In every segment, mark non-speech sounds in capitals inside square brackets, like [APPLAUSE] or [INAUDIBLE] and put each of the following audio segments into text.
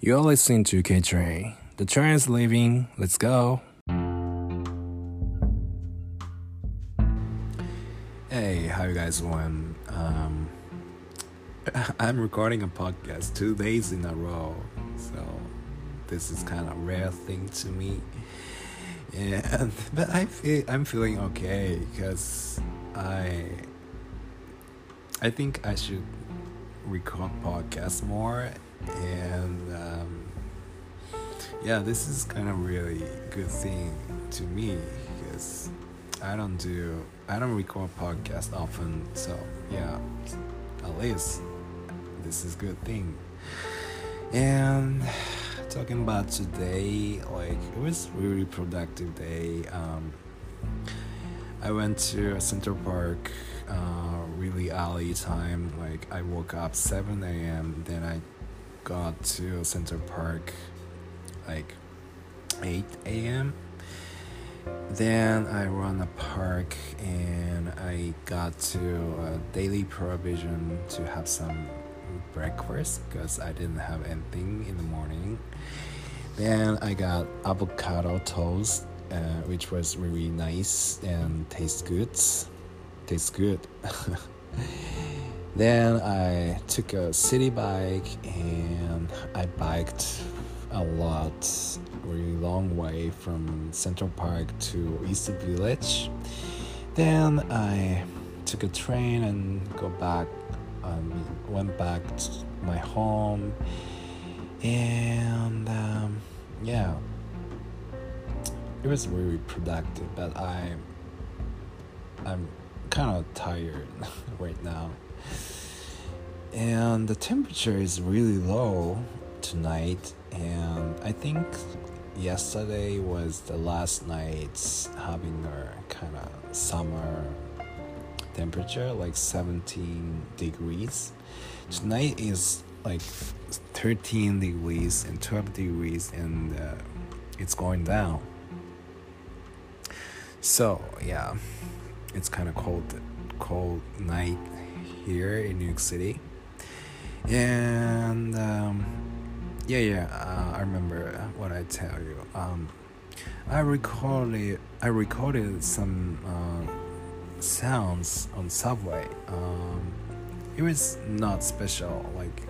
You're listening to K Train. The train is leaving. Let's go. Hey, how you guys doing? Um, [LAUGHS] I'm recording a podcast two days in a row, so this is kind of rare thing to me. And [LAUGHS] but I feel I'm feeling okay because I I think I should record podcasts more and um, yeah this is kind of really good thing to me because i don't do i don't record podcast often so yeah at least this is good thing. And talking about today like it was really productive day. Um, i went to central park uh, really early time like i woke up 7 a.m then i got to Central Park like 8 a.m. Then I run a park and I got to daily provision to have some breakfast because I didn't have anything in the morning. Then I got avocado toast, uh, which was really nice and tastes good. Tastes good. [LAUGHS] Then I took a Citi Bike and I biked a lot, really long way from Central Park to East Village. Then I took a train and go back, um, went back to my home, and um, yeah, it was really productive. But I, I'm kind of tired [LAUGHS] right now and the temperature is really low tonight and i think yesterday was the last night having a kind of summer temperature like 17 degrees. Tonight is like 13 degrees and 12 degrees and uh, it's going down. So yeah it's kind of cold cold night here in new york city. And um, yeah yeah uh, i remember what i tell you. Um, i recorded i recorded some uh, sounds on subway. Um, it was not special like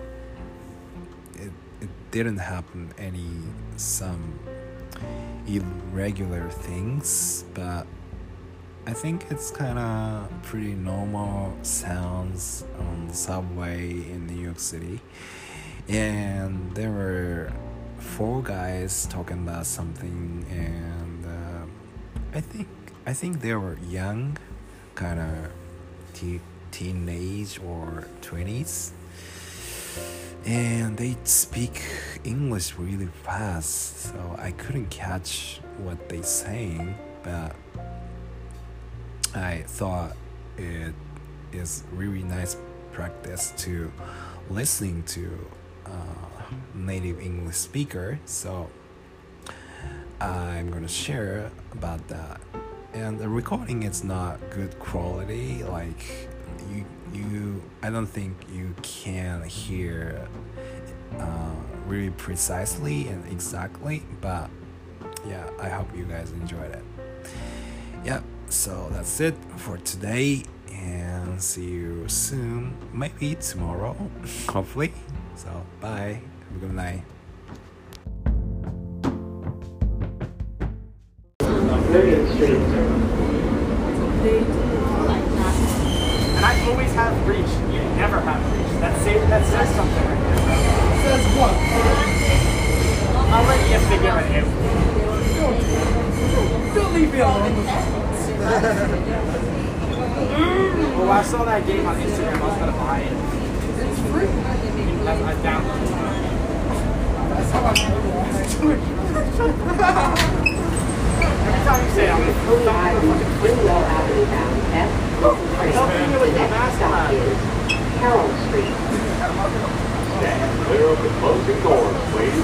it, it didn't happen any some irregular things but I think it's kind of pretty normal sounds on the subway in New York City. And there were four guys talking about something, and uh, I think I think they were young, kind of te- teenage or twenties, and they speak English really fast, so I couldn't catch what they saying, but I thought it is really nice practice to listening to uh, native English speaker. So I'm gonna share about that. And the recording is not good quality. Like you, you, I don't think you can hear uh, really precisely and exactly. But yeah, I hope you guys enjoyed it. Yep. So that's it for today, and see you soon. Maybe tomorrow, [LAUGHS] hopefully. So, bye. Have a good night. And I always have reach. You never have reach. That, that says something. Says what? I'll let you figure it out. Don't leave me alone. Well, I saw that game on Instagram. I was gonna buy it. It's free. I, I downloaded it. That's how I do it. Every time you say it, I'm gonna Fully Avenue, Willow Avenue bound F Something with The the next mask stop is Carroll Street. Stand clear of the closing doors, please.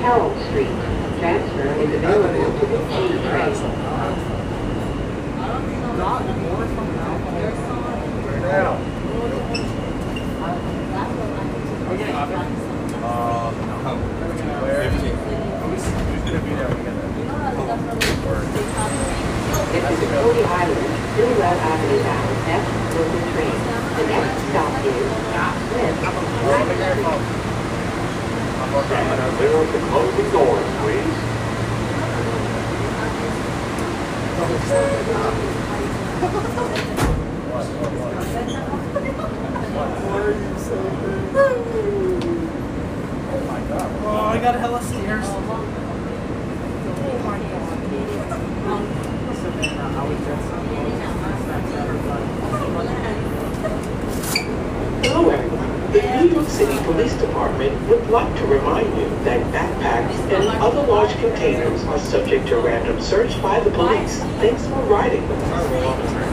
Carroll Street. Transfer is available to the train. I don't see A train. This is Coney Island, Stillwell Avenue bound F local train. The next stop is Smith. Street. Stand clear of the doors, please. Oh, my god. Oh, I got a hella stairs. Oh my god everyone. The New York City Police Department would like to remind you that backpacks and other large containers are subject to random search by the police. Thanks for riding with us.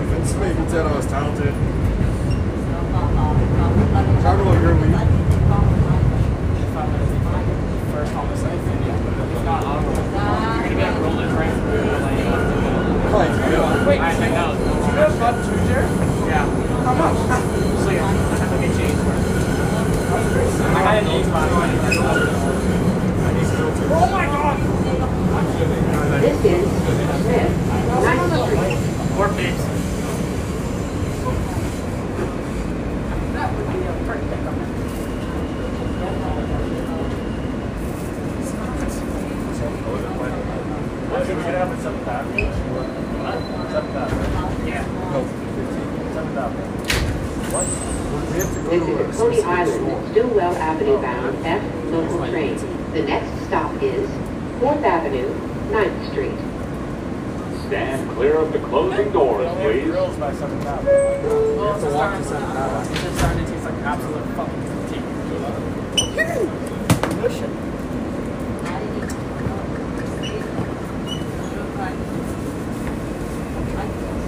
Convinced me. You said I was talented. Try to your lead. First on the site, it's not audible. Uh, You're gonna be like rolling right through the. Like. Wait, I think that was. You guys got two chairs? Yeah. How much? So yeah, I have to get changed for it. I had an eight spot. Oh my god! This is Smith. Ninth Street. Or babes. A Coney Island. Stillwell Avenue bound F local train. The next stop is Fourth Avenue, Ninth Street. Stand clear of the closing doors, We please. grills by seven thousand. Well, it's It's just starting to taste like absolute fucking tea. Delicious.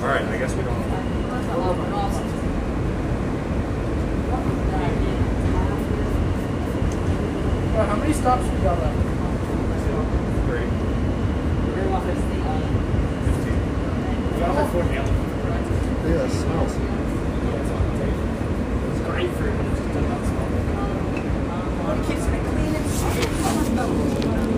All right, I guess we don't. Well, how many stops we got left? Great. We yeah, that smells. It's great. It keeps me clean and